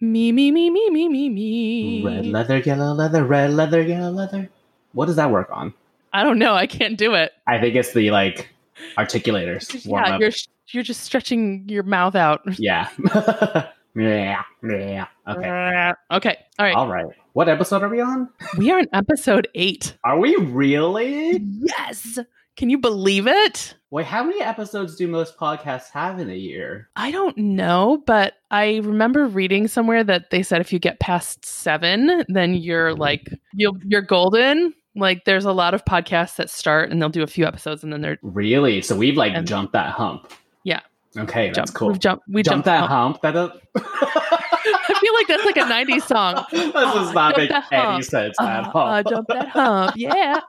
Me, me, me, me, me, me, me. Red leather, yellow leather, red leather, yellow leather. What does that work on? I don't know. I can't do it. I think it's the like articulators. warm Yeah, up. you're you're just stretching your mouth out. Yeah. yeah. Yeah. Okay. Okay. All right. All right. What episode are we on? We are in episode eight. Are we really? Yes. Can you believe it? Wait, how many episodes do most podcasts have in a year? I don't know, but I remember reading somewhere that they said if you get past seven, then you're like you'll you're golden. Like there's a lot of podcasts that start and they'll do a few episodes and then they're Really? So we've like And- jumped that hump. Yeah. Okay, that's jump. cool. We've jumped. We Jump jumped that hump. hump. That. I feel like that's like a '90s song. This Oh, does not make any sense at all. uh, jump that hump. Yeah.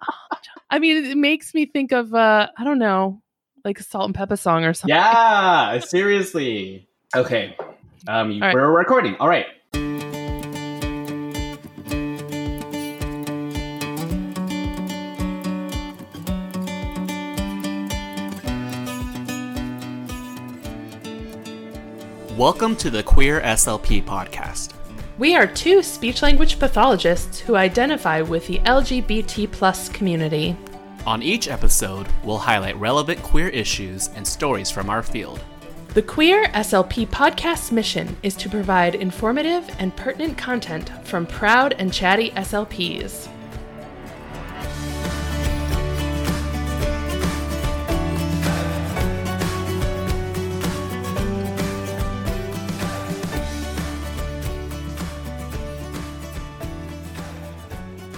I mean, it makes me think of uh, I don't know, like a Salt-N-Pepa song or something. Yeah, seriously. Okay. Um, right. we're recording. All right. Welcome to the Queer SLP podcast. We are two speech language pathologists who identify with the LGBT plus community. On each episode, we'll highlight relevant queer issues and stories from our field. The Queer SLP podcast's mission is to provide informative and pertinent content from proud and chatty SLPs.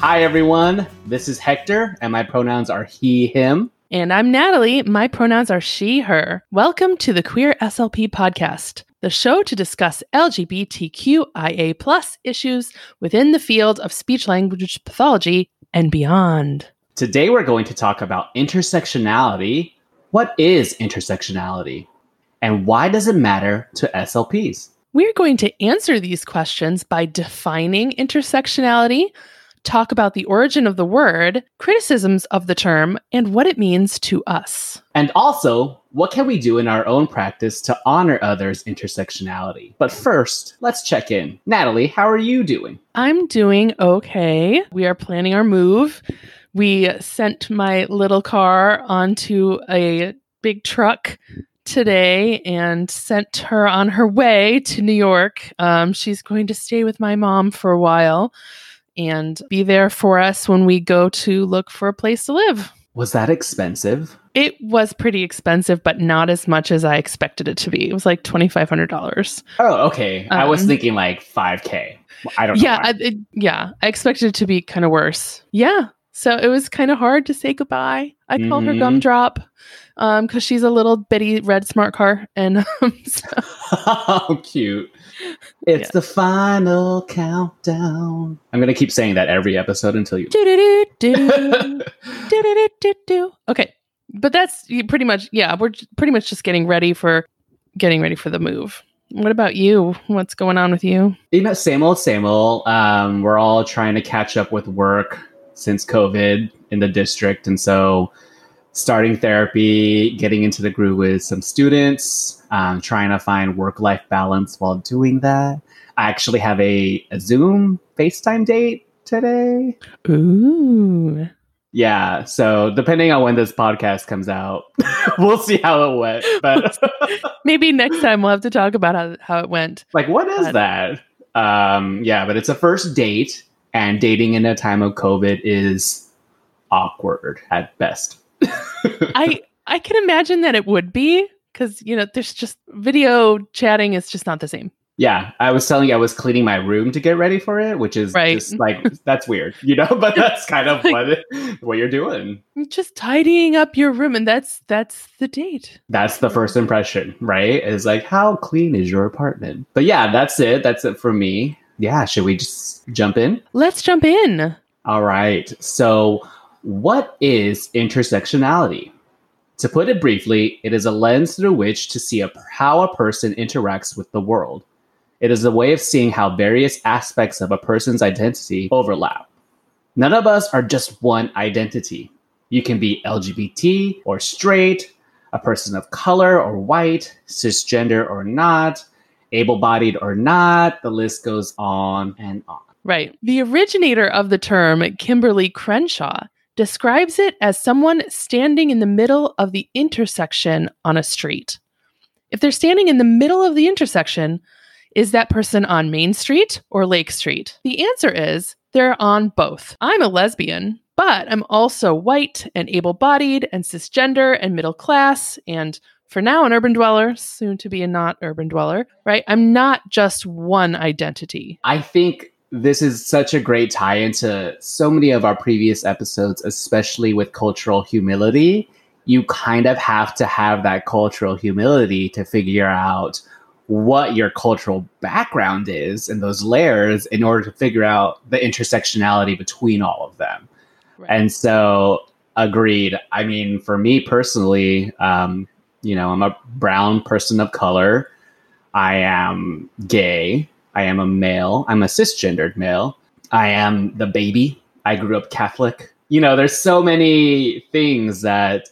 Hi, everyone. This is Hector, and my pronouns are he, him. And I'm Natalie. My pronouns are she, her. Welcome to the Queer SLP podcast, the show to discuss LGBTQIA plus issues within the field of speech language pathology and beyond. Today, we're going to talk about intersectionality. What is intersectionality? And why does it matter to SLPs? We're going to answer these questions by defining intersectionality, talk about the origin of the word, criticisms of the term, and what it means to us. And also, what can we do in our own practice to honor others' intersectionality? But first, let's check in. Natalie, how are you doing? I'm doing okay. We are planning our move. We sent my little car onto a big truck today and sent her on her way to New York. Um, she's going to stay with my mom for a while and be there for us when we go to look for a place to live. Was that expensive? It was pretty expensive, but not as much as I expected it to be. It was like twenty five hundred dollars. Oh, okay. I was Um, thinking like 5K. I don't know. Yeah. I, it, yeah. I expected it to be kind of worse. Yeah, so it was kind of hard to say goodbye. I call her Mhm. Gumdrop um because she's a little bitty red smart car, and um, so, How cute. It's Yeah. the final countdown. I'm going to keep saying that every episode until you. okay, but that's pretty much yeah. We're pretty much just getting ready for getting ready for the move. What about you? What's going on with you? you know, same old, same old. Um, we're all trying to catch up with work since COVID in the district. And so starting therapy, getting into the groove with some students, um, trying to find work life balance while doing that. I actually have a, a Zoom FaceTime date today. Ooh. Yeah. So depending on when this podcast comes out, we'll see how it went. But Maybe next time we'll have to talk about how, how it went. like, what is that? Um, yeah, but it's a first date, and dating in a time of COVID is awkward at best. I I can imagine that it would be because you know there's just video chatting is just not the same. yeah, I was telling you I was cleaning my room to get ready for it, which is Right. just like that's weird, you know. But that's kind of what it, what you're doing. Just tidying up your room, and that's that's the date. That's the first impression, right? Is like how clean is your apartment? But yeah, that's it. That's it for me. Yeah, should we just jump in? Let's jump in. All right. So, what is intersectionality? To put it briefly, it is a lens through which to see a, how a person interacts with the world. It is a way of seeing how various aspects of a person's identity overlap. None of us are just one identity. You can be LGBT or straight, a person of color or white, cisgender or not, able bodied or not. The list goes on and on. Right. The originator of the term, Kimberly Crenshaw, describes it as someone standing in the middle of the intersection on a street. If they're standing in the middle of the intersection, is that person on Main Street or Lake Street? The answer is they're on both. I'm a lesbian, but I'm also white and able bodied and cisgender and middle class and for now an urban dweller, soon to be a not urban dweller, right? I'm not just one identity. I think this is such a great tie into so many of our previous episodes, especially with cultural humility. You kind of have to have that cultural humility to figure out what your cultural background is and those layers in order to figure out the intersectionality between all of them. Right. And so, agreed. I mean, for me personally, um, you know, I'm a brown person of color. I am gay. I am a male. I'm a cisgendered male. I am the baby. I grew up Catholic. You know, there's so many things that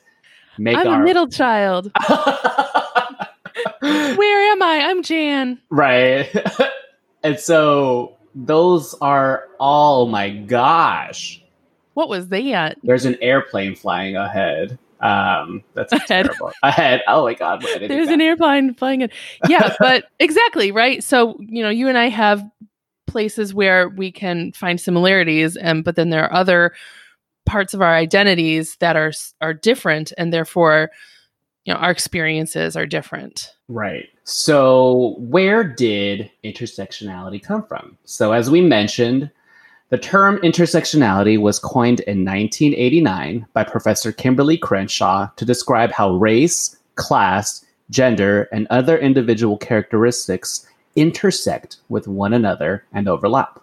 make I'm our a middle child. Where am I? I'm Jan. Right. and so those are oh my gosh. What was that? There's an airplane flying ahead. Um, that's ahead. terrible. Ahead. Oh my god. There's an airplane flying in. Yeah, but exactly right. So you know, you and I have places where we can find similarities, and but then there are other parts of our identities that are are different, and therefore, you know, our experiences are different. Right. So, where did intersectionality come from? So, as we mentioned, the term intersectionality was coined in 1989 by Professor Kimberly Crenshaw to describe how race, class, gender, and other individual characteristics intersect with one another and overlap.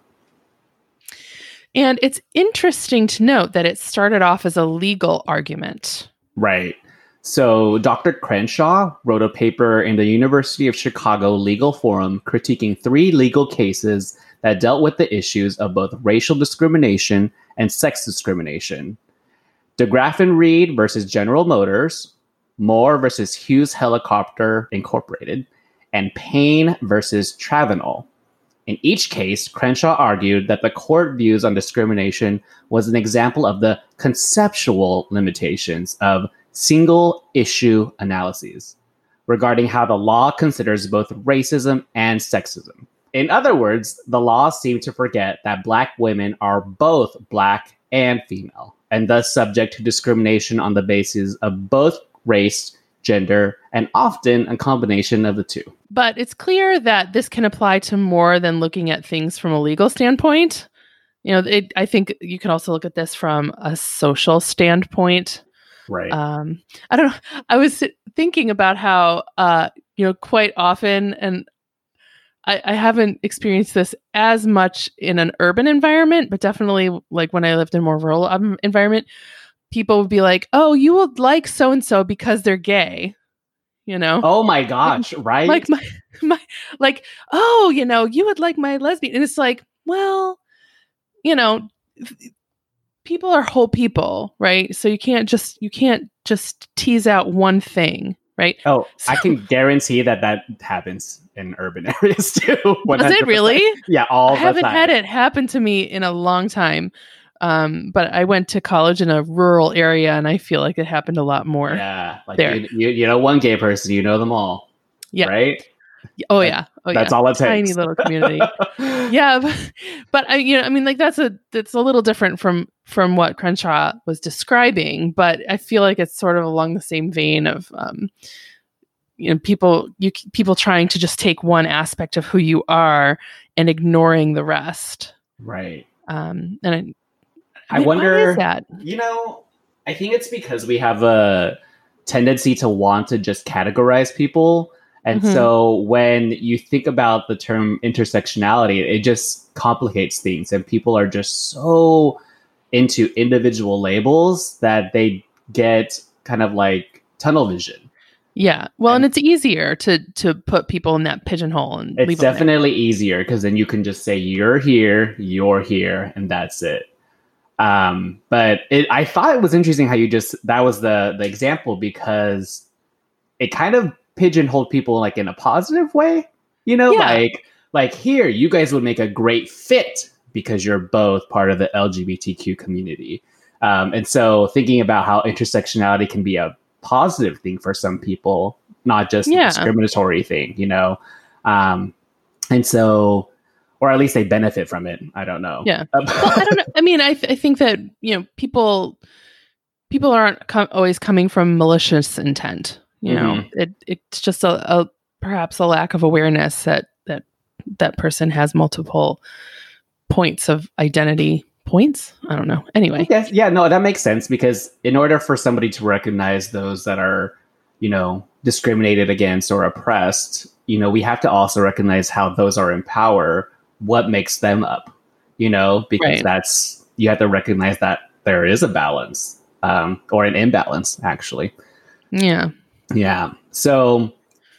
And it's interesting to note that it started off as a legal argument. Right. So, Dr. Crenshaw wrote a paper in the University of Chicago Legal Forum critiquing three legal cases that dealt with the issues of both racial discrimination and sex discrimination. DeGraffenreid versus General Motors, Moore versus Hughes Helicopter Incorporated, and Payne versus Travenol. In each case, Crenshaw argued that the court views on discrimination was an example of the conceptual limitations of single issue analyses regarding how the law considers both racism and sexism. In other words, the laws seem to forget that black women are both black and female, and thus subject to discrimination on the basis of both race, gender, and often a combination of the two. But it's clear that this can apply to more than looking at things from a legal standpoint. You know, it, I think you can also look at this from a social standpoint. Right. Um, I don't know. I was thinking about how, uh, you know, quite often, and I, I haven't experienced this as much in an urban environment, but definitely like when I lived in more rural um, environment, people would be like, "Oh, you would like so and so because they're gay." You know? Oh my gosh! Like, right? Like my my like, oh, you know, you would like my lesbian, and it's like, well, you know, people are whole people, right? So you can't just you can't just tease out one thing right? Oh, so, I can guarantee that that happens in urban areas too. 100%. Does it really? Yeah, all I haven't time. had it happen to me in a long time. Um, but I went to college in a rural area, and I feel like it happened a lot more. Yeah, like there. You, you, you know one gay person, you know them all. Yeah. Right. Oh yeah. Oh that's yeah. all it takes. Tiny little community. yeah, but, but I, you know, I mean, like that's a that's a little different from from what Crenshaw was describing, but I feel like it's sort of along the same vein of, um, you know, people you people trying to just take one aspect of who you are and ignoring the rest. Right. Um, and I, I, I wonder that. You know, I think it's because we have a tendency to want to just categorize people and mm-hmm. so when you think about the term intersectionality, it just complicates things. And people are just so into individual labels that they get kind of like tunnel vision. Yeah. Well, and, and it's easier to to put people in that pigeonhole and it's definitely easier because then you can just say you're here, you're here, and that's it. Um, but it, I thought it was interesting how you just that was the the example because it kind of pigeonhole people like in a positive way. You know, Yeah. like like here, you guys would make a great fit because you're both part of the LGBTQ community. Um, and so thinking about how intersectionality can be a positive thing for some people, not just Yeah. a discriminatory thing, you know. Um, and so or at least they benefit from it. I don't know. Yeah. well, I don't know. I mean, I, th- I think that you know people people aren't com- always coming from malicious intent. You know, it it's just a, a perhaps a lack of awareness that that that person has multiple points of identity points. I don't know. Anyway, Yes, yeah, no, that makes sense because in order for somebody to recognize those that are, you know, discriminated against or oppressed, you know, we have to also recognize how those are in power, what makes them up, you know, because Right. that's you have to recognize that there is a balance um, or an imbalance, actually. yeah. Yeah. So hmm.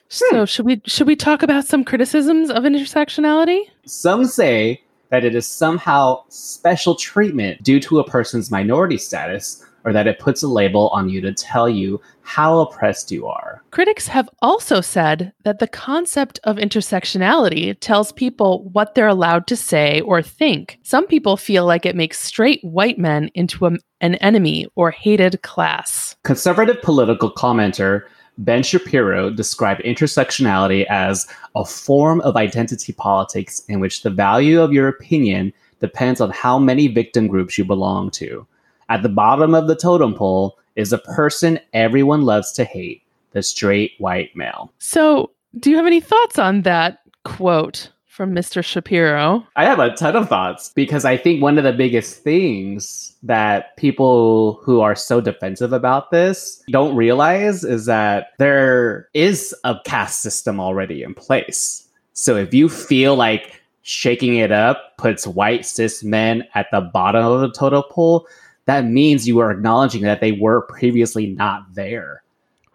So should we should we talk about some criticisms of intersectionality? Some say that it is somehow special treatment due to a person's minority status, or that it puts a label on you to tell you how oppressed you are. Critics have also said that the concept of intersectionality tells people what they're allowed to say or think. Some people feel like it makes straight white men into a, an enemy or hated class. Conservative political commenter Ben Shapiro described intersectionality as a form of identity politics in which the value of your opinion depends on how many victim groups you belong to. At the bottom of the totem pole is a person everyone loves to hate the straight white male. So, do you have any thoughts on that quote from Mr. Shapiro? I have a ton of thoughts because I think one of the biggest things that people who are so defensive about this don't realize is that there is a caste system already in place. So if you feel like shaking it up puts white cis men at the bottom of the totem pole, that means you are acknowledging that they were previously not there.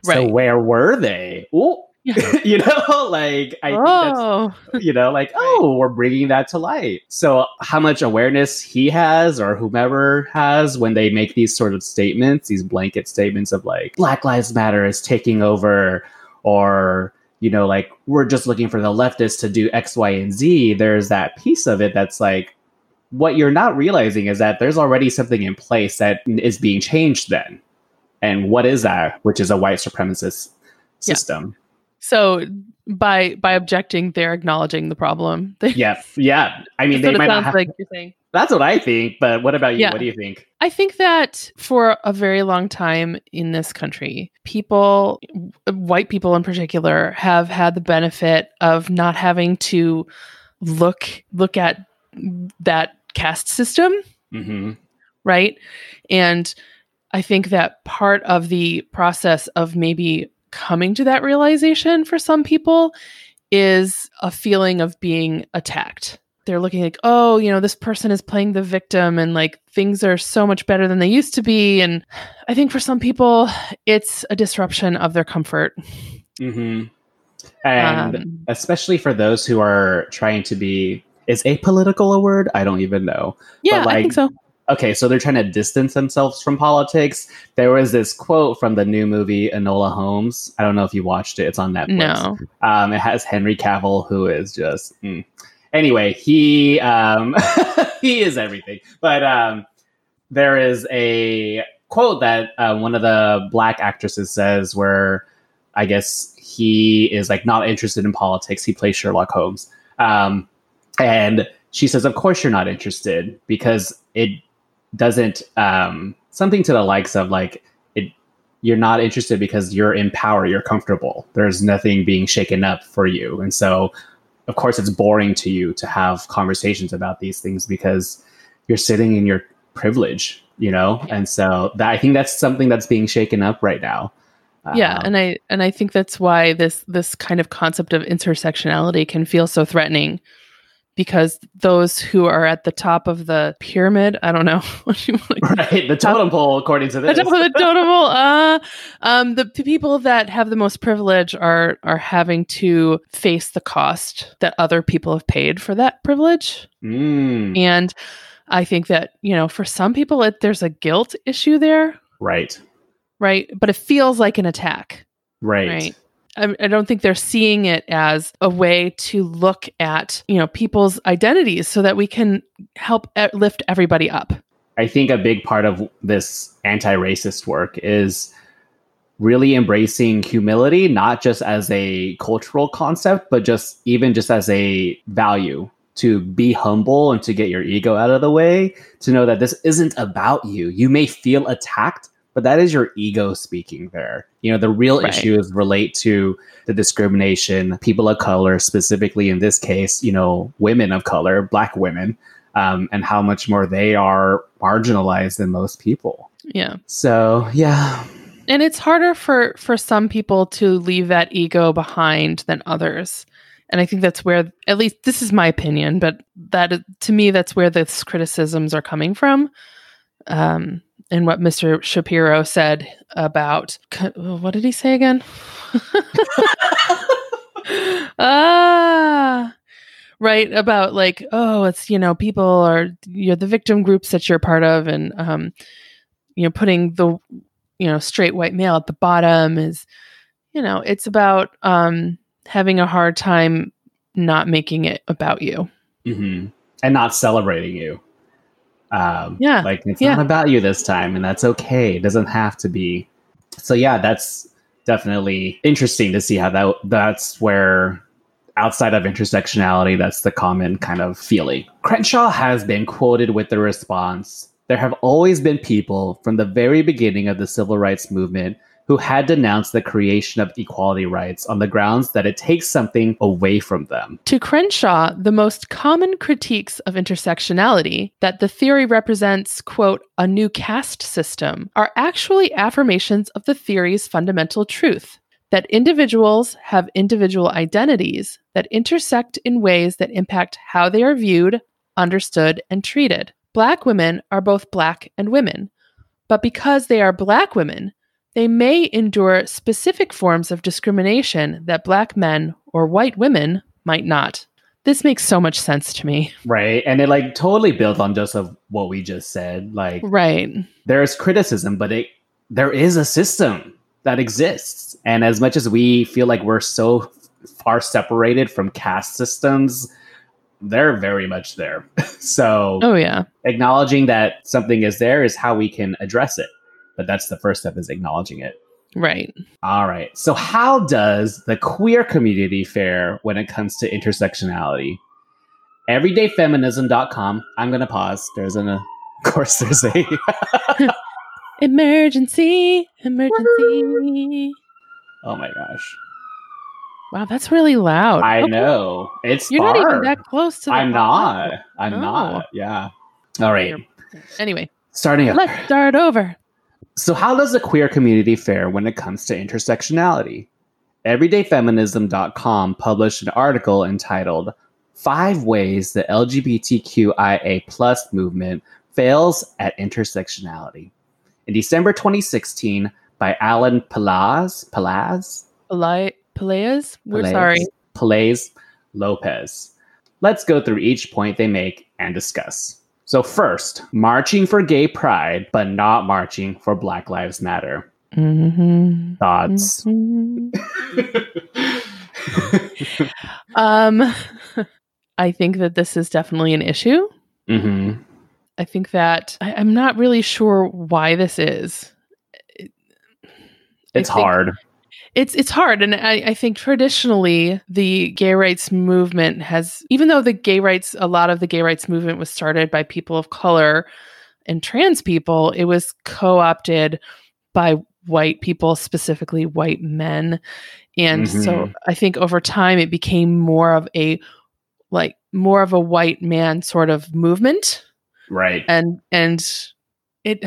Right. So where were they? Ooh. You know, like I think that's oh, you know, like, oh, we're bringing that to light. So, how much awareness he has or whomever has when they make these sort of statements, these blanket statements of like, Black Lives Matter is taking over, or, you know, like, we're just looking for the leftists to do X, Y, and Z. There's that piece of it that's like, what you're not realizing is that there's already something in place that is being changed then. And what is that? Which is a white supremacist Yeah. So by by objecting, they're acknowledging the problem. They- Yeah. Yeah. I mean, That's they what might not have, like you're saying. That's what I think. But what about you? Yeah. What do you think? I think that for a very long time in this country, people, white people in particular, have had the benefit of not having to look look at that caste system, hmm right? And I think that part of the process of maybe coming to that realization for some people is a feeling of being attacked. They're looking like, oh, you know, this person is playing the victim and like things are so much better than they used to be. And I think for some people, it's a disruption of their comfort. hmm And Um, especially for those who are trying to be, is apolitical a word? I don't even know. yeah, I like, think so. Okay, so they're trying to distance themselves from politics. There was this quote from the new movie Enola Holmes. I don't know if you watched it. It's on Netflix. No. Um, it has Henry Cavill, who is just mm. anyway. He um, he is everything. But um, there is a quote that uh, one of the black actresses says, where I guess he is like not interested in politics. He plays Sherlock Holmes, um, and she says, "Of course you're not interested because it doesn't um, something to the likes of like." it you're not interested because you're in power, you're comfortable. There's nothing being shaken up for you. And so, of course, it's boring to you to have conversations about these things because you're sitting in your privilege, you know? And so, that, I think that's something that's being shaken up right now. yeah, Um, and I and I think that's why this this kind of concept of intersectionality can feel so threatening because those who are at the top of the pyramid, I don't know what you want to right. The totem pole, according to the this. top of the totem pole, uh, um, the, the people that have the most privilege are are having to face the cost that other people have paid for that privilege, Mm, and I think that you know for some people it, there's a guilt issue there, right. right? But it feels like an attack, Right. Right. I, don't think they're seeing it as a way to look at you know people's identities so that we can help lift everybody up. I think a big part of this anti-racist work is really embracing humility, not just as a cultural concept, but just even just as a value to be humble and to get your ego out of the way, to know that this isn't about you. You may feel attacked, but that is your ego speaking there. You know, the real Right. issues relate to the discrimination, people of color, specifically in this case, you know, women of color, black women, um, and how much more they are marginalized than most people. Yeah. So, yeah. and it's harder for for some people to leave that ego behind than others and i think that's where at least this is my opinion but that to me that's where those criticisms are coming from um and what mr shapiro said about what did he say again? Ah right about like oh it's you know people are you're the victim groups that you're part of and um you know putting the you know straight white male at the bottom is you know it's about um having a hard time not making it about you. Hmm And not celebrating you. Um, Yeah, Like, it's yeah. not about you this time, and that's okay. It doesn't have to be. So, yeah, that's definitely interesting to see how that that's where outside of intersectionality that's the common kind of feeling crenshaw has been quoted with the response there have always been people from the very beginning of the civil rights movement who had denounced the creation of equality rights on the grounds that it takes something away from them to crenshaw the most common critiques of intersectionality that the theory represents quote a new caste system are actually affirmations of the theory's fundamental truth that individuals have individual identities that intersect in ways that impact how they are viewed, understood, and treated. Black women are both black and women, but because they are black women, they may endure specific forms of discrimination that black men or white women might not. This makes so much sense to me. right and it like totally builds on just of what we just said like Right. there's criticism, but it there is a system that exists. And as much as we feel like we're so far separated from caste systems, they're very much there. so Oh, yeah. acknowledging that something is there is how we can address it. But that's the first step is acknowledging it. Right. All right. So how does the queer community fare when it comes to intersectionality? Everydayfeminism.com. I'm going to pause. There's an, uh, of course, there's a Emergency. Emergency. Oh my gosh. Wow, that's really loud. I Okay. know. It's You're not even that close to the I'm not. I'm Oh. not. Yeah. All right. Anyway, Starting up. let's start over. So, how does the queer community fare when it comes to intersectionality? Everydayfeminism.com published an article entitled Five Ways the LGBTQIA plus movement fails at intersectionality. In December 2016, by Alan Palaz, Palaz, Pele- Peleas? We're sorry. Pelez Lopez. Let's go through each point they make and discuss. So, first, marching for gay pride, but not marching for Black Lives Matter. Mhm. Thoughts? Mhm. Um, I think that this is definitely an issue. hmm I think that I, I'm not really sure why this is. It's think- hard. It's it's hard, and I, I think traditionally the gay rights movement has, even though the gay rights, a lot of the gay rights movement was started by people of color and trans people, it was co-opted by white people, specifically white men, and so Mhm. I think over time it became more of a like more of a white man sort of movement, Right. and and it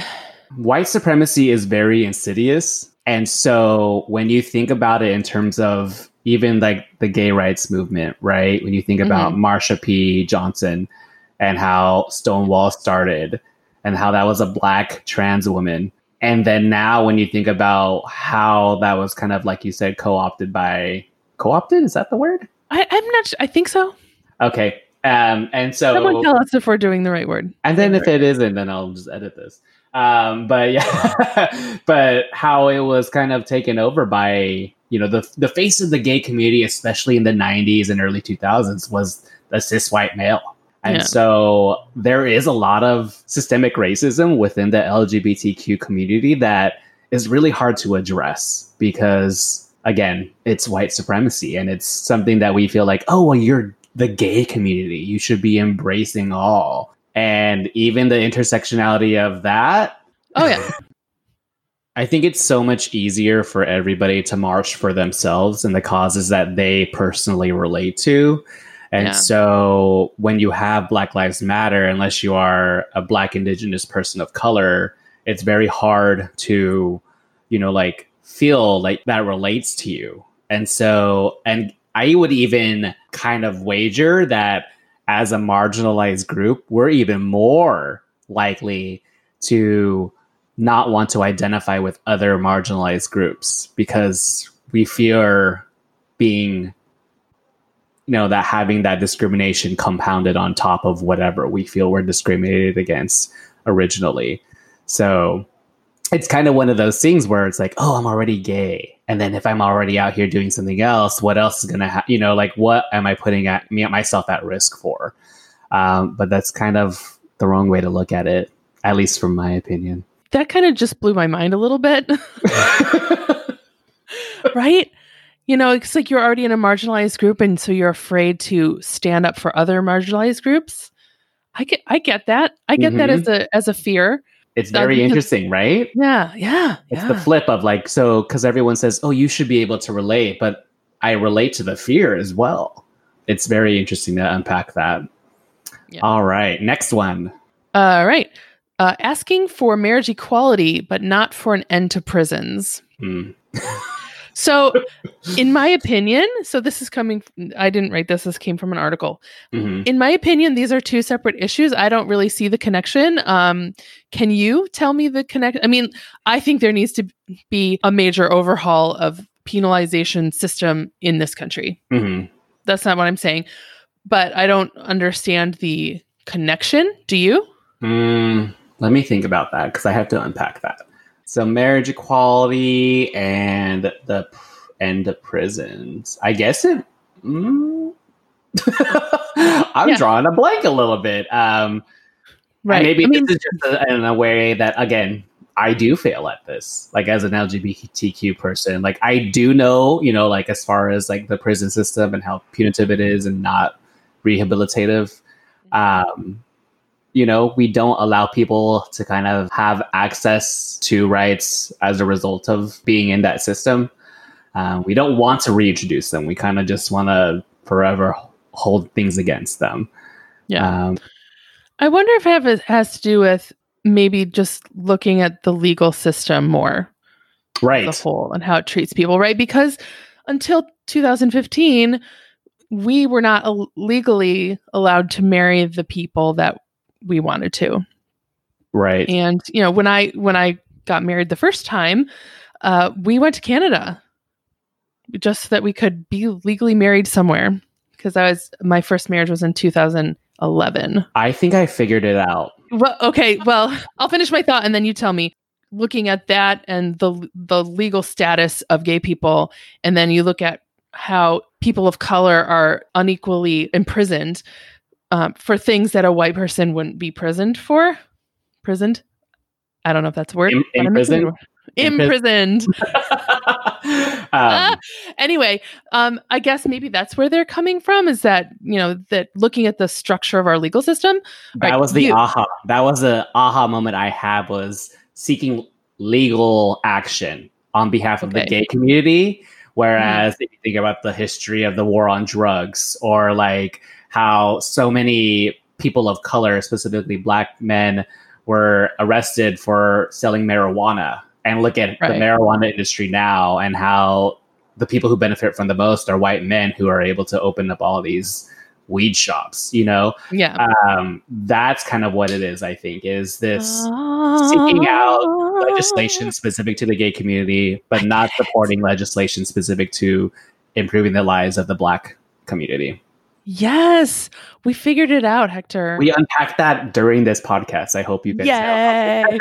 White supremacy is very insidious. And so, when you think about it in terms of even like the gay rights movement, right? When you think about Marsha P. Johnson and how Stonewall started and how that was a black trans woman. And then now, when you think about how that was kind of like you said, co opted by co opted, is that the word? I, I'm not. I think so. Okay. Um, and so Someone tell us if we're doing the right word. and then if it isn't, then I'll just edit this. Um, but yeah, but how it was kind of taken over by you know the the face of the gay community, especially in the '90s and early 2000s, was the cis white male. And Yeah. so there is a lot of systemic racism within the LGBTQ community that is really hard to address because, again, it's white supremacy and it's something that we feel like, oh, well, you're the gay community. You should be embracing all. And even the intersectionality of that, Oh yeah. I think it's so much easier for everybody to march for themselves and the causes that they personally relate to. And Yeah. so when you have Black Lives Matter, unless you are a Black Indigenous person of color, it's very hard to, you know, like feel like that relates to you. And so, and I would even kind of wager that as a marginalized group, we're even more likely to not want to identify with other marginalized groups because we fear being you know that having that discrimination compounded on top of whatever we feel we're discriminated against originally. So it's kind of one of those things where it's like oh i'm already gay and then if i'm already out here doing something else what else is gonna happen you know like what am i putting at me at myself at risk for um, but that's kind of the wrong way to look at it at least from my opinion That kind of just blew my mind a little bit. right? You know, it's like you're already in a marginalized group, and so you're afraid to stand up for other marginalized groups. I get, I get that. I get that as a as a fear. It's very because- interesting right Yeah, yeah, it's yeah. the flip of like so because everyone says oh you should be able to relate but i relate to the fear as well it's very interesting to unpack that Yeah. all right next one All right. Uh, asking for marriage equality, but not for an end to prisons. Hmm. So, in my opinion, so this is coming, I didn't write this, this came from an article. Mhm. In my opinion, these are two separate issues. I don't really see the connection. Um, can you tell me the connect? I mean, I think there needs to be a major overhaul of penalization system in this country. Mhm. That's not what I'm saying, but I don't understand the connection. Do you? Mm, let me think about that because i have to unpack that so marriage equality and the end of prisons i guess it mm, i'm Yeah. drawing a blank a little bit um And maybe I mean, this is just a, in a way that again I do fail at this. Like as an LGBTQ person, like I do know, you know, like as far as like the prison system and how punitive it is and not rehabilitative. Um, you know, we don't allow people to kind of have access to rights as a result of being in that system. Um, we don't want to reintroduce them. We kind of just want to forever hold things against them. Yeah. Um, I wonder if it has to do with maybe just looking at the legal system more right. as a whole and how it treats people, right? Because until 2015, we were not legally allowed to marry the people that we wanted to. Right. And you know, when I when I got married the first time, uh, we went to Canada just so that we could be legally married somewhere. Because I was my first marriage was in 2011. I think I figured it out. Well, okay. Well, I'll finish my thought and then you tell me. Looking at that and the the legal status of gay people, and then you look at how people of color are unequally imprisoned um, for things that a white person wouldn't be prisoned for. Prisoned. I don't know if that's a word. I'm imprisoned? Imprisoned. um, Ah, anyway, um, I guess maybe that's where they're coming from. Is that you know that looking at the structure of our legal system, that right, was the you- aha. That was the aha moment I had was seeking legal action on behalf of the Okay. Mm-hmm. gay community. Whereas if you think about the history of the war on drugs or like how so many people of color, specifically black men, were arrested for selling marijuana. And look at the marijuana industry now and how the people who benefit from the most are white men who are able to open up all these weed shops, you know? yeah, um, that's kind of what it is. I think is this seeking out legislation specific to the gay community, but not supporting legislation specific to improving the lives of the Black community. Yes, we figured it out, Hector. We unpacked that during this podcast. I hope you guys. Yay!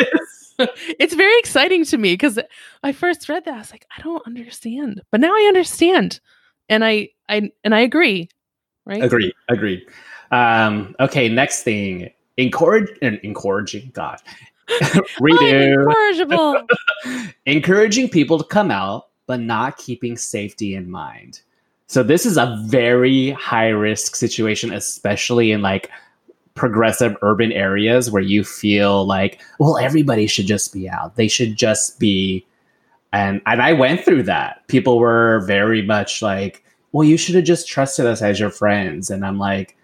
it's very exciting to me because I first read that I was like, I don't understand, but now I understand, and I I and I agree. Right? Agree. Agreed. Um, okay. Next thing, encourage and encouraging. God, redo. incorrigible. encouraging people to come out, but not keeping safety in mind. So this is a very high risk situation, especially in like progressive urban areas where you feel like, well, everybody should just be out. They should just be and and I went through that. People were very much like, well, you should have just trusted us as your friends. And I'm like,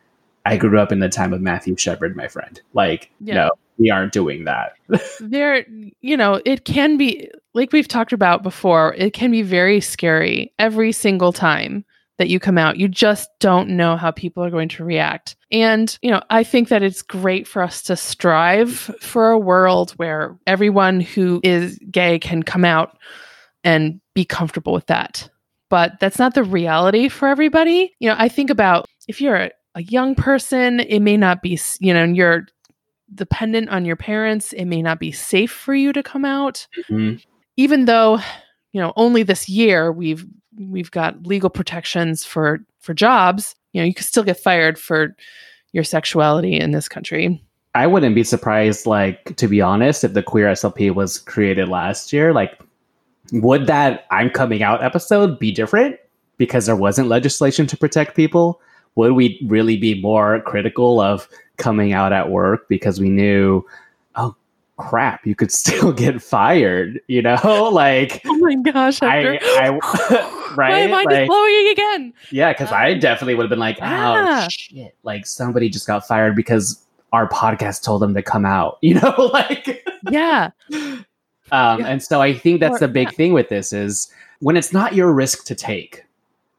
I grew up in the time of Matthew Shepard, my friend. Like, Yeah. no, we aren't doing that. there you know it can be like we've talked about before it can be very scary every single time that you come out. You just don't know how people are going to react. And you know i think that it's great for us to strive for a world where everyone who is gay can come out and be comfortable with that. But that's not the reality for everybody. You know i think about if you're a, a young person it may not be you know and you're dependent on your parents it may not be safe for you to come out. Mhm. even though you know only this year we've we've got legal protections for for jobs you know you could still get fired for your sexuality in this country I wouldn't be surprised, like, to be honest, if the Queer SLP was created last year. Like, would that I'm coming out episode be different because there wasn't legislation to protect people? Would we really be more critical of coming out at work because we knew, oh crap, you could still get fired, you know? Like, oh my gosh I, I, right? my mind Like- is blowing again Yeah, because I definitely would have been like, Yeah. oh shit, like somebody just got fired because our podcast told them to come out, you know, like yeah um Yeah. and so I think that's Or- the big yeah. thing with this is when it's not your risk to take,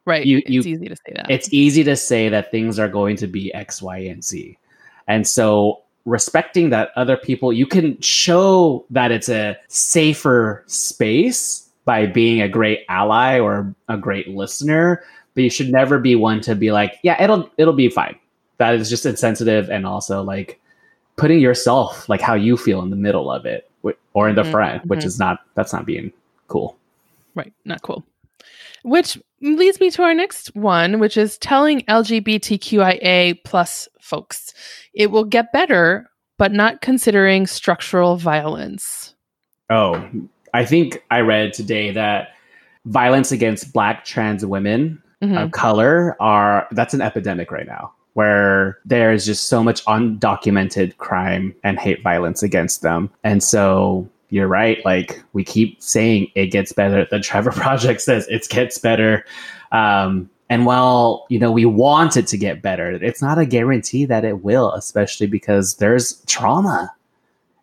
right You- it's you- easy to say that it's easy to say that things are going to be X, Y, and Z. And so respecting that other people, you can show that it's a safer space by being a great ally or a great listener, but you should never be one to be like, yeah, it'll it'll be fine. That is just insensitive and also like putting yourself like how you feel in the middle of it or in the Mhm, front, which mhm. is not that's not being cool. Right. Not cool. Which leads me to our next one, which is telling LGBTQIA plus folks it will get better, but not considering structural violence. Oh, I think I read today that violence against black trans women Mhm. of color are that's an epidemic right now where there's just so much undocumented crime and hate violence against them. And so you're right, like we keep saying it gets better. The Trevor Project says it gets better. Um, and while you know we want it to get better, it's not a guarantee that it will, especially because there's trauma.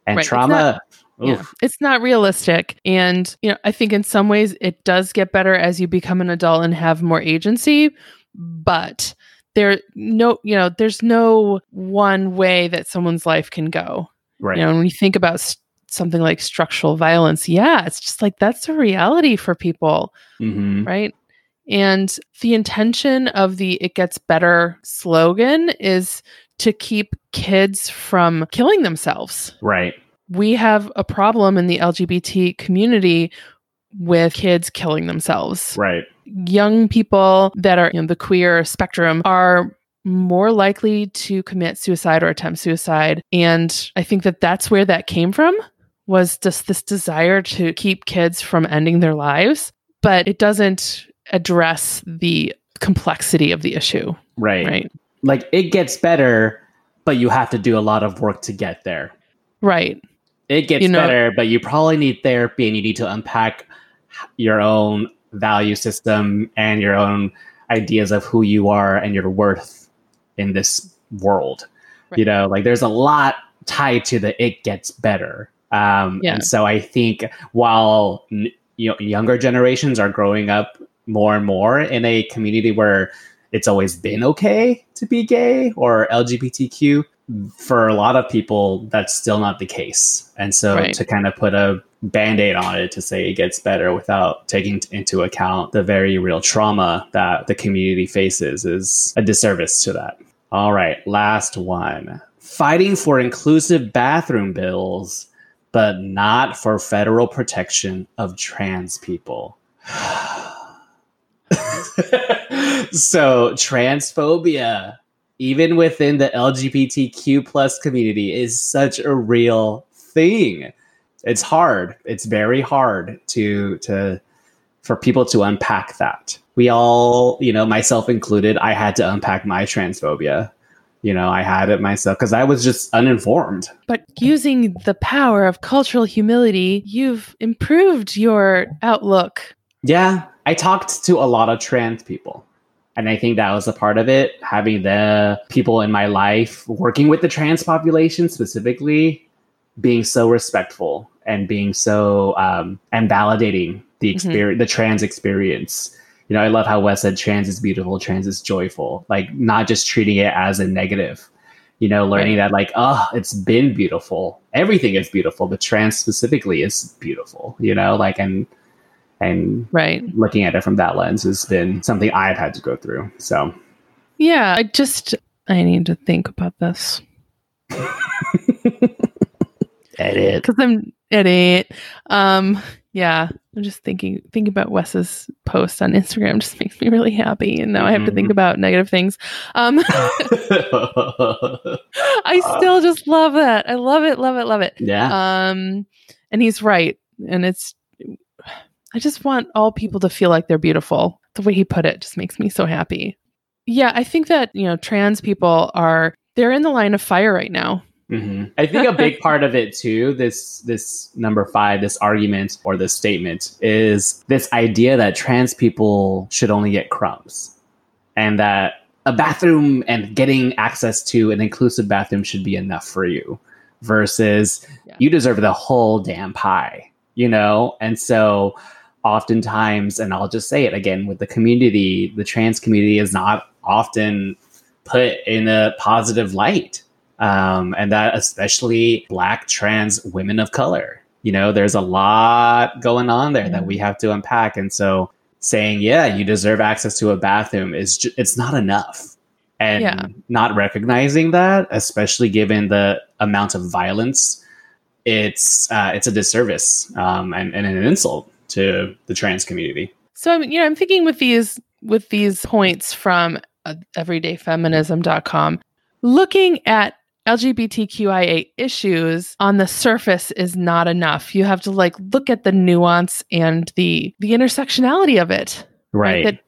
And Right, trauma Yeah, it's not realistic. And, you know, I think in some ways it does get better as you become an adult and have more agency, but there no, you know, there's no one way that someone's life can go. right. You know, when you think about s- something like structural violence, yeah, it's just like that's a reality for people, Mhm. right? And the intention of the It Gets Better slogan is to keep kids from killing themselves. Right. We have a problem in the LGBT community with kids killing themselves Right. young people that are in the queer spectrum are more likely to commit suicide or attempt suicide and i think that that's where that came from was just this desire to keep kids from ending their lives but it doesn't address the complexity of the issue Right. right Like it gets better, but you have to do a lot of work to get there. right It gets You know- better, but you probably need therapy and you need to unpack your own value system and your own ideas of who you are and your worth in this world. You know, like there's a lot tied to the it gets better. Um, Yeah. And so I think while n- you know, younger generations are growing up more and more in a community where it's always been okay to be gay or LGBTQ, for a lot of people, that's still not the case. And so Right. to kind of put a band aid on it to say it gets better without taking t- into account the very real trauma that the community faces is a disservice to that. All right, last one. Fighting for inclusive bathroom bills, but not for federal protection of trans people. so transphobia even within the lgbtq plus community is such a real thing. It's hard. It's very hard to to for people to unpack that. We all you know myself included i had to unpack my transphobia. You know i had it myself because i was just uninformed. But using the power of cultural humility, you've improved your outlook. Yeah, I talked to a lot of trans people. And I think that was a part of it, having the people in my life working with the trans population specifically, being so respectful and being so um, and validating the experience, the trans experience. You know, I love how Wes said trans is beautiful, trans is joyful, like not just treating it as a negative. You know, learning that like, oh, it's been beautiful. Everything is beautiful, but trans specifically is beautiful. You know, like and and Right. looking at it from that lens has been something I've had to go through. So Yeah, I just I need to think about this edit. because I'm edit. Um, yeah, I'm just thinking thinking about Wes's post on Instagram just makes me really happy, and now I have to think Mhm. about negative things. Um, I still just love that. I love it, love it, love it. yeah. Um, and he's right, and it's. I just want all people to feel like they're beautiful. The way he put it just makes me so happy. Yeah, I think that you know trans people are they're in the line of fire right now. hmm I think a big part of it too, this this number five, this argument or this statement is this idea that trans people should only get crumbs, and that a bathroom and getting access to an inclusive bathroom should be enough for you, versus Yeah. you deserve the whole damn pie, you know. And so, oftentimes, and I'll just say it again, with the community, the trans community is not often put in a positive light. Um, and that especially black trans women of color. You know there's a lot going on there that we have to unpack. And so saying yeah you deserve access to a bathroom is ju- it's not enough. And Yeah. not recognizing that especially given the amount of violence it's uh, it's a disservice um, and, and an insult to the trans community So I'm, you know, I'm thinking with these with these points from uh, everydayfeminism.com, looking at LGBTQIA issues on the surface is not enough. You have to like look at the nuance and the the intersectionality of it. right That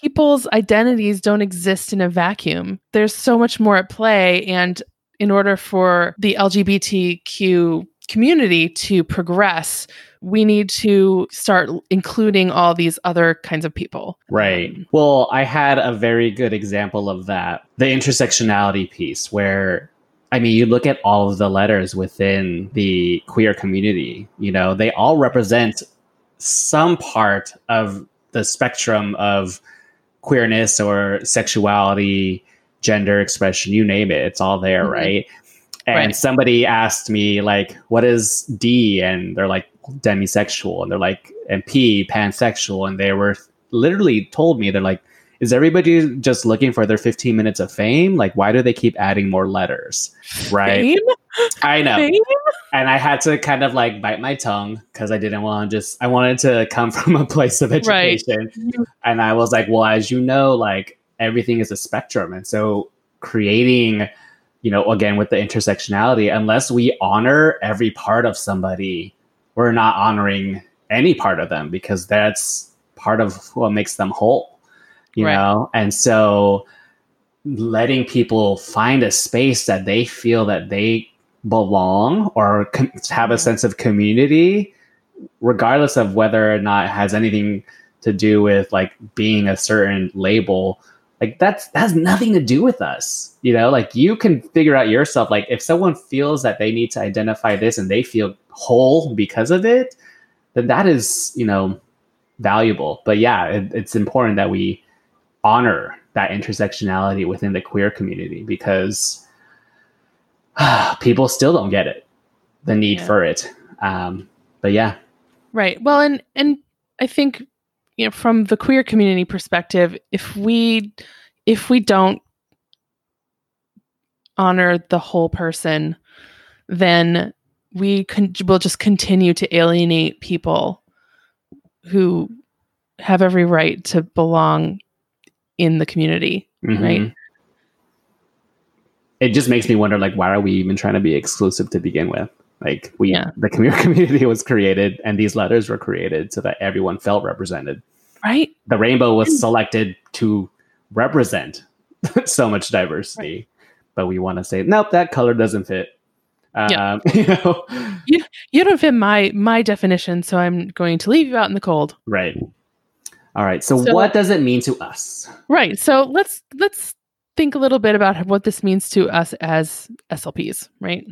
people's identities don't exist in a vacuum. There's so much more at play and in order for the LGBTQ community to progress, we need to start including all these other kinds of people. Right. Um, Well, I had a very good example of that. The intersectionality piece, where, I mean, you look at all of the letters within the queer community, you know, they all represent some part of the spectrum of queerness or sexuality, gender expression, you name it, it's all there, Mhm. right? And Right. somebody asked me, like, what is D? And they're like, demisexual. And they're like, MP pansexual. And they were literally told me, they're like, is everybody just looking for their 15 minutes of fame? Like, why do they keep adding more letters? Right. Fame? I know. Fame? And I had to kind of like bite my tongue because I didn't want to just, I wanted to come from a place of Right. education. And I was like, well, as you know, like everything is a spectrum. And so creating, you know, again, with the intersectionality, unless we honor every part of somebody, we're not honoring any part of them because that's part of what makes them whole, you Right. know? And so letting people find a space that they feel that they belong or com- have a mm-hmm. sense of community regardless of whether or not it has anything to do with like being a certain label like that's that has nothing to do with us you know like you can figure out yourself like if someone feels that they need to identify this and they feel whole because of it then that is you know valuable but yeah it, it's important that we honor that intersectionality within the queer community because people still don't get it the need Yeah. for it um but yeah Right. Well, and and I think you know from the queer community perspective, if we if we don't honor the whole person, then we con- will just continue to alienate people who have every right to belong in the community, Mhm. right? It just makes me wonder, like, why are we even trying to be exclusive to begin with? Like, we Yeah. the commu- community was created, and these letters were created so that everyone felt represented. Right? The rainbow was selected to represent so much diversity, but we want to say, nope, that color doesn't fit. Yeah. Um, you know, You don't fit my my definition, so I'm going to leave you out in the cold. right? All right. So, So- what does it mean to us? Right. So let's let's think a little bit about what this means to us as SLPs, right?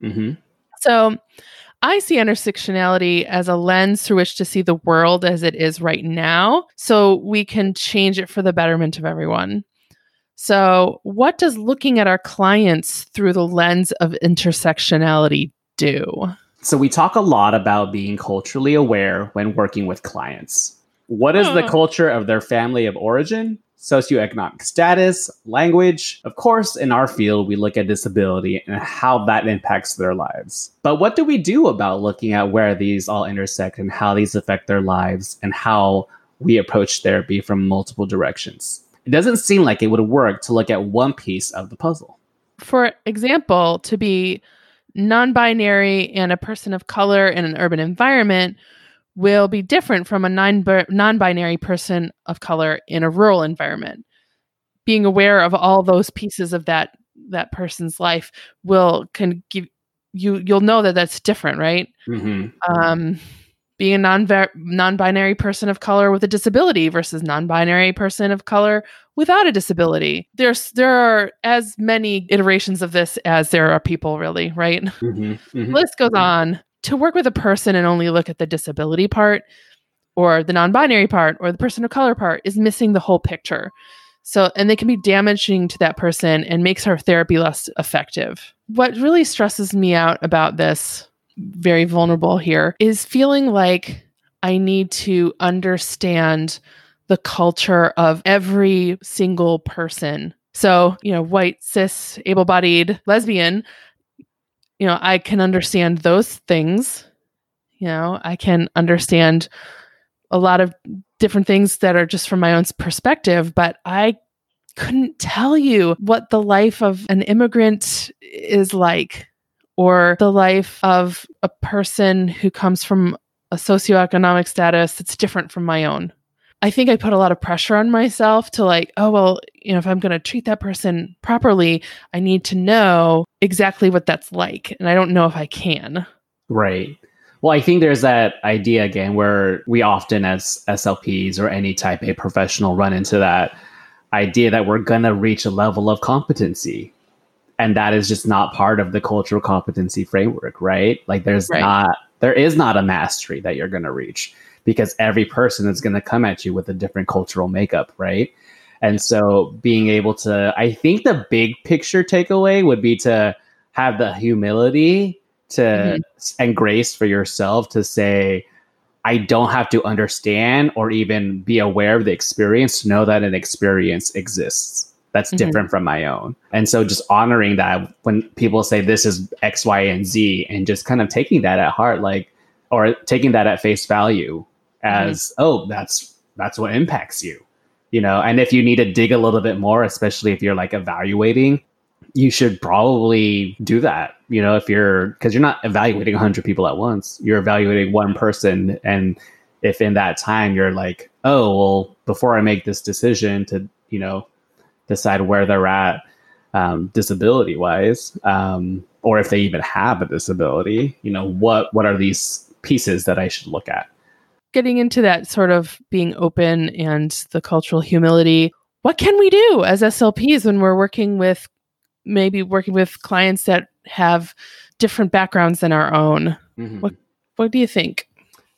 hmm So I see intersectionality as a lens through which to see the world as it is right now so we can change it for the betterment of everyone. So, what does looking at our clients through the lens of intersectionality do? So, we talk a lot about being culturally aware when working with clients. What is the oh. culture of their family of origin? Socioeconomic status, language. Of course, in our field, we look at disability and how that impacts their lives. But what do we do about looking at where these all intersect and how these affect their lives and how we approach therapy from multiple directions? It doesn't seem like it would work to look at one piece of the puzzle. For example, to be non binary and a person of color in an urban environment will be different from a non binary person of color in a rural environment. Being aware of all those pieces of that that person's life will can give you you'll know that that's different, right? hmm um, being a non non-binary person of color with a disability versus non-binary person of color without a disability. There's there are as many iterations of this as there are people, really, right? hmm The list goes on. To work with a person and only look at the disability part, or the non-binary part, or the person of color part, is missing the whole picture. So, and they can be damaging to that person and makes our therapy less effective. What really stresses me out about this, very vulnerable here, is feeling like I need to understand the culture of every single person. So, you know, white, cis, able bodied, lesbian, you know, I can understand those things. You know, I can understand a lot of different things that are just from my own perspective, but I couldn't tell you what the life of an immigrant is like or the life of a person who comes from a socioeconomic status that's different from my own. I think I put a lot of pressure on myself to like, oh, well, you know, if I'm going to treat that person properly, I need to know exactly what that's like. And I don't know if I can. Right. Well, I think there's that idea again where we often, as SLPs or any type A professional, run into that idea that we're going to reach a level of competency. And that is just not part of the cultural competency framework, right? Like there's Right. not, there is not a mastery that you're going to reach because every person is going to come at you with a different cultural makeup, right? And so being able to, I think the big picture takeaway would be to have the humility to Mhm. and grace for yourself to say, I don't have to understand or even be aware of the experience to know that an experience exists that's Mhm. different from my own. And so just honoring that when people say this is X, Y, and Z, and just kind of taking that at heart, like, or taking that at face value as, oh, that's that's what impacts you. You know, and if you need to dig a little bit more, especially if you're like evaluating, you should probably do that. You know, if you're because you're not evaluating 100 people at once, you're evaluating one person. And if in that time you're like, oh, well, before I make this decision to, you know, decide where they're at um, disability wise, um, or if they even have a disability, you know, what what are these pieces that I should look at? Getting into that sort of being open and the cultural humility, what can we do as SLPs when we're working with maybe working with clients that have different backgrounds than our own? What What do you think?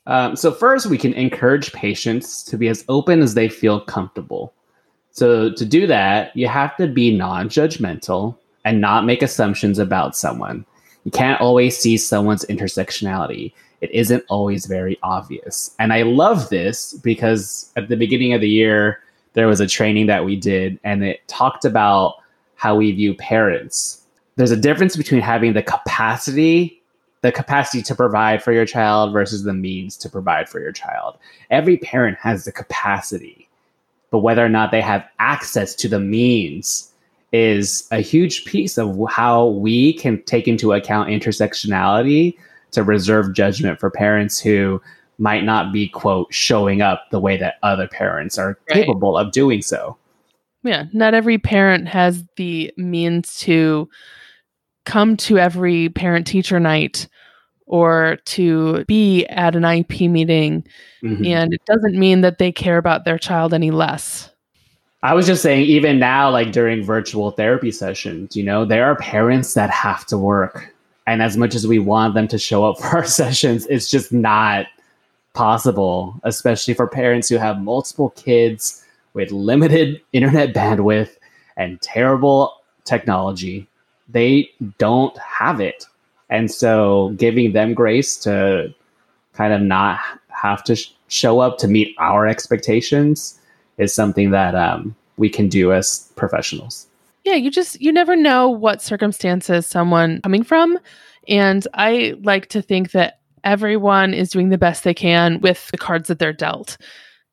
Um, so first, we can encourage patients to be as open as they feel comfortable. So to do that, you have to be non-judgmental and not make assumptions about someone. You can't always see someone's intersectionality. It isn't always very obvious. And I love this because at the beginning of the year, there was a training that we did, and it talked about how we view parents. There's a difference between having the capacity the capacity to provide for your child versus the means to provide for your child. Every parent has the capacity, but whether or not they have access to the means is a huge piece of how we can take into account intersectionality to reserve judgment for parents who might not be quote showing up the way that other parents are Right. capable of doing so. Yeah, not every parent has the means to come to every parent teacher night or to be at an IEP meeting. Mhm. And it doesn't mean that they care about their child any less. I was just saying, even now, like during virtual therapy sessions, you know, there are parents that have to work. And as much as we want them to show up for our sessions, it's just not possible, especially for parents who have multiple kids with limited internet bandwidth and terrible technology. They don't have it. And so giving them grace to kind of not have to sh- show up to meet our expectations is something that um, we can do as professionals. Yeah, you just you never know what circumstances someone coming from and I like to think that everyone is doing the best they can with the cards that they're dealt.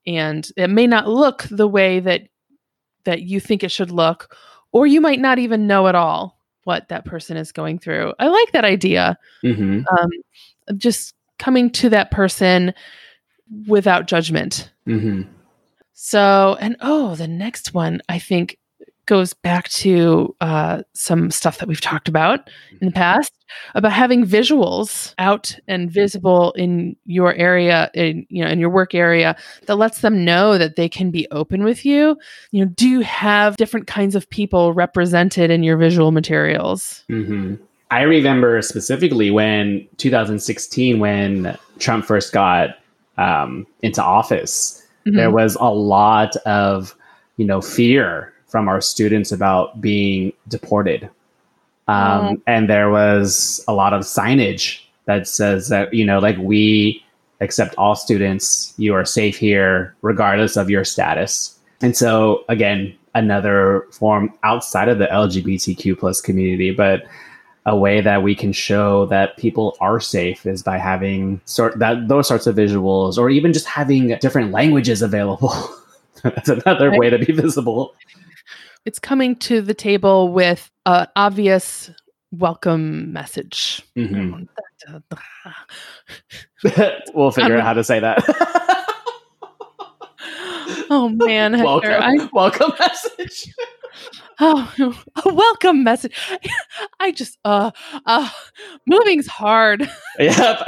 And it may not look the way that that you think it should look or you might not even know at all what that person is going through. I like that idea hmm um, just coming to that person without judgment. hmm So, and oh, the next one I think goes back to uh, some stuff that we've talked about in the past about having visuals out and visible in your area, in you know, in your work area, that lets them know that they can be open with you. You know, do you have different kinds of people represented in your visual materials? hmm I remember specifically when 2016, when Trump first got um, into office, there Mhm. was a lot of you know fear from our students about being deported. Um, and there was a lot of signage that says that you know like we accept all students you are safe here regardless of your status. And so again another form outside of the lgbtq plus community but a way that we can show that people are safe is by having sort that those sorts of visuals or even just having different languages available. That's another way to be visible It's coming to the table with an obvious welcome message. Mhm. we'll figure out how to say that Oh man, Hector, welcome I, welcome message oh, a welcome message. I just uh uh moving's hard. yep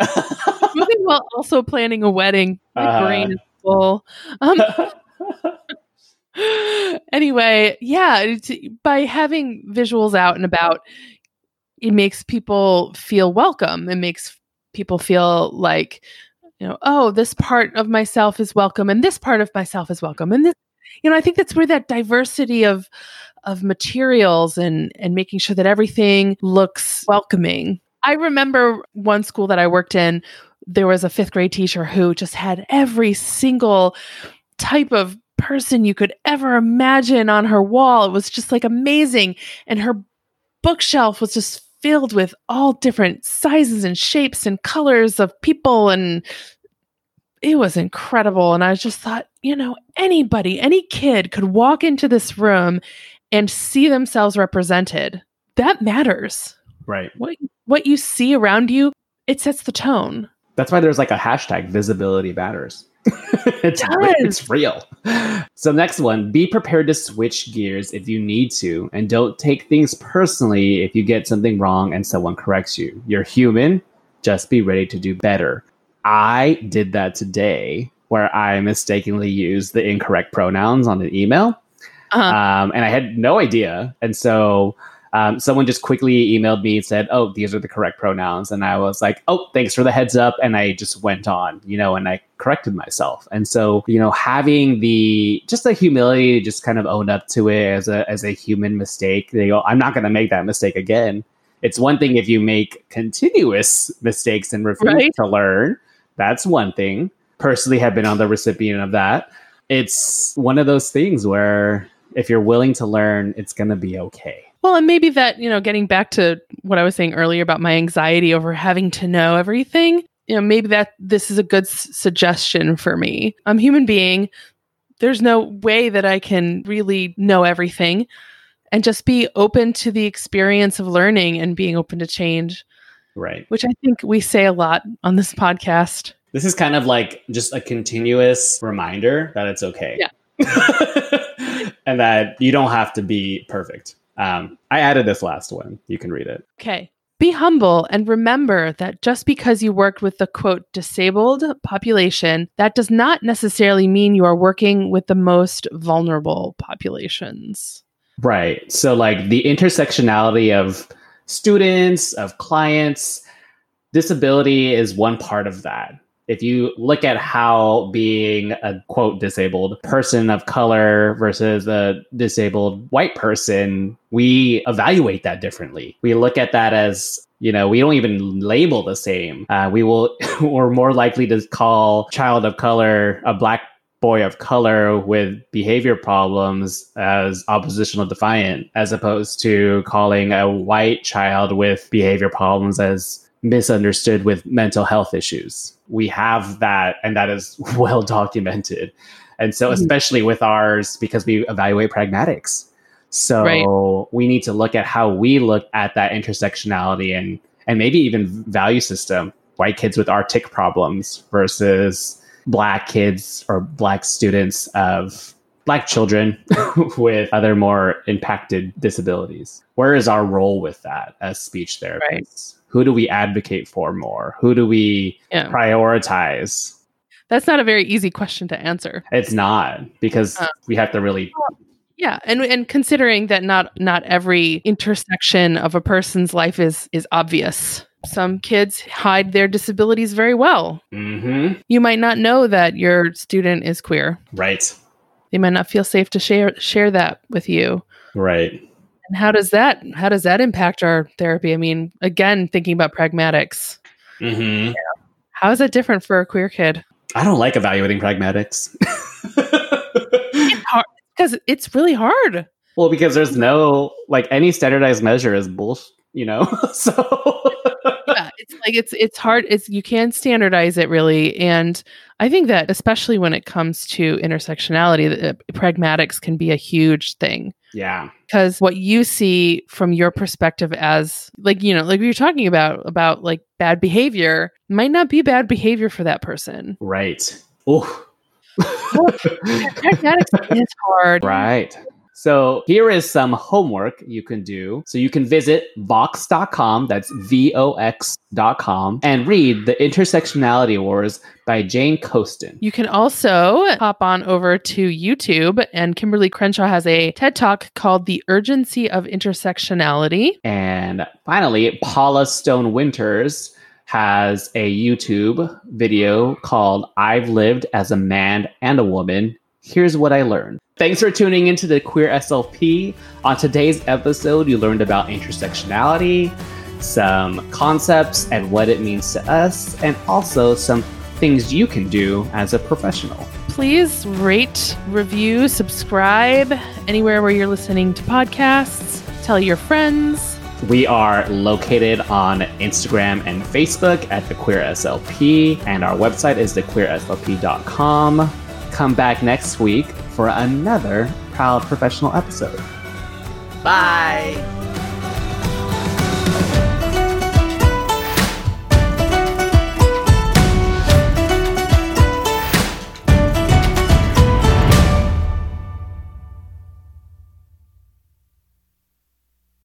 Moving while also planning a wedding. My Uh. brain is full. Um anyway, yeah, by having visuals out and about, it makes people feel welcome. It makes people feel like, you know, oh, this part of myself is welcome, and this part of myself is welcome, and this, you know, I think that's where that diversity of of materials and and making sure that everything looks welcoming. I remember one school that I worked in. There was a fifth grade teacher who just had every single type of person you could ever imagine on her wall. It was just like amazing. And her bookshelf was just filled with all different sizes and shapes and colors of people. And it was incredible. And I just thought, you know, anybody, any kid could walk into this room and see themselves represented. That matters. right What what you see around you, it sets the tone. that's why there's like a hashtag visibility matters it's, It re- it's real. So next one be prepared to switch gears if you need to and don't take things personally if you get something wrong and someone corrects you. You're human just be ready to do better. I did that today where i mistakenly used the incorrect pronouns on an email. Uh-huh. um, and I had no idea. And so um, someone just quickly emailed me and said, "Oh, these are the correct pronouns," and I was like, "Oh, thanks for the heads up." And I just went on, you know, and I corrected myself. And so, you know, having the just the humility to just kind of own up to it as a as a human mistake. They go, "I'm not going to make that mistake again." It's one thing if you make continuous mistakes and refuse Right. to learn. That's one thing. Personally, have been on the recipient of that. It's one of those things where if you're willing to learn, it's going to be okay. Well, and maybe that, you know, getting back to what I was saying earlier about my anxiety over having to know everything, you know, maybe that this is a good s- suggestion for me. I'm a human being. There's no way that I can really know everything and just be open to the experience of learning and being open to change, Right. which I think we say a lot on this podcast. This is kind of like just a continuous reminder that it's okay. Yeah. and that you don't have to be perfect. Um, I added this last one. You can read it. Okay. Be humble and remember that just because you worked with the quote disabled population, that does not necessarily mean you are working with the most vulnerable populations. Right. So, like the intersectionality of students, of clients, disability is one part of that. If you look at how being a quote disabled person of color versus a disabled white person, we evaluate that differently. We look at that as you know, we don't even label the same. Uh, we will, we're more likely to call child of color a black boy of color with behavior problems as oppositional defiant, as opposed to calling a white child with behavior problems as misunderstood with mental health issues. We have that, and that is well documented. And so, Mhm. especially with ours, because we evaluate pragmatics. So Right. we need to look at how we look at that intersectionality and and maybe even value system. White kids with artic problems versus black kids or black students of black children with other more impacted disabilities. Where is our role with that as speech therapists? Who do we advocate for more? Who do we Yeah. prioritize? That's not a very easy question to answer. It's not because Uh. we have to really Yeah, and and considering that not not every intersection of a person's life is is obvious. Some kids hide their disabilities very well. Mhm. You might not know that your student is queer. right, They might not feel safe to share share that with you. right. And how does that how does that impact our therapy? I mean, again, thinking about pragmatics. hmm How is that different for a queer kid? I don't like evaluating pragmatics. It's hard because it's really hard. well, because there's no like any standardized measure is bullshit, you know. so yeah, it's like it's it's hard. It's you can't standardize it really, and I think that especially when it comes to intersectionality, the, uh, pragmatics can be a huge thing yeah, because what you see from your perspective as like you know like you're talking about about like bad behavior might not be bad behavior for that person. right. Oh. Pragmatics is hard. Right. So here is some homework you can do. So you can visit vox.com, that's V O X.com, and read The Intersectionality Wars by Jane Coaston. You can also hop on over to YouTube, and Kimberlé Crenshaw has a TED Talk called The Urgency of Intersectionality. And finally, Paula Stone Williams has a YouTube video called I've Lived as a Man and a Woman. Here's what I learned. Thanks for tuning into the Queer SLP. On today's episode, you learned about intersectionality, some concepts and what it means to us, and also some things you can do as a professional. Please rate, review, subscribe anywhere where you're listening to podcasts. Tell your friends. We are located on Instagram and Facebook at the Queer SLP, and our website is thequeerslp.com. Come back next week for another Proud Professional episode. Bye.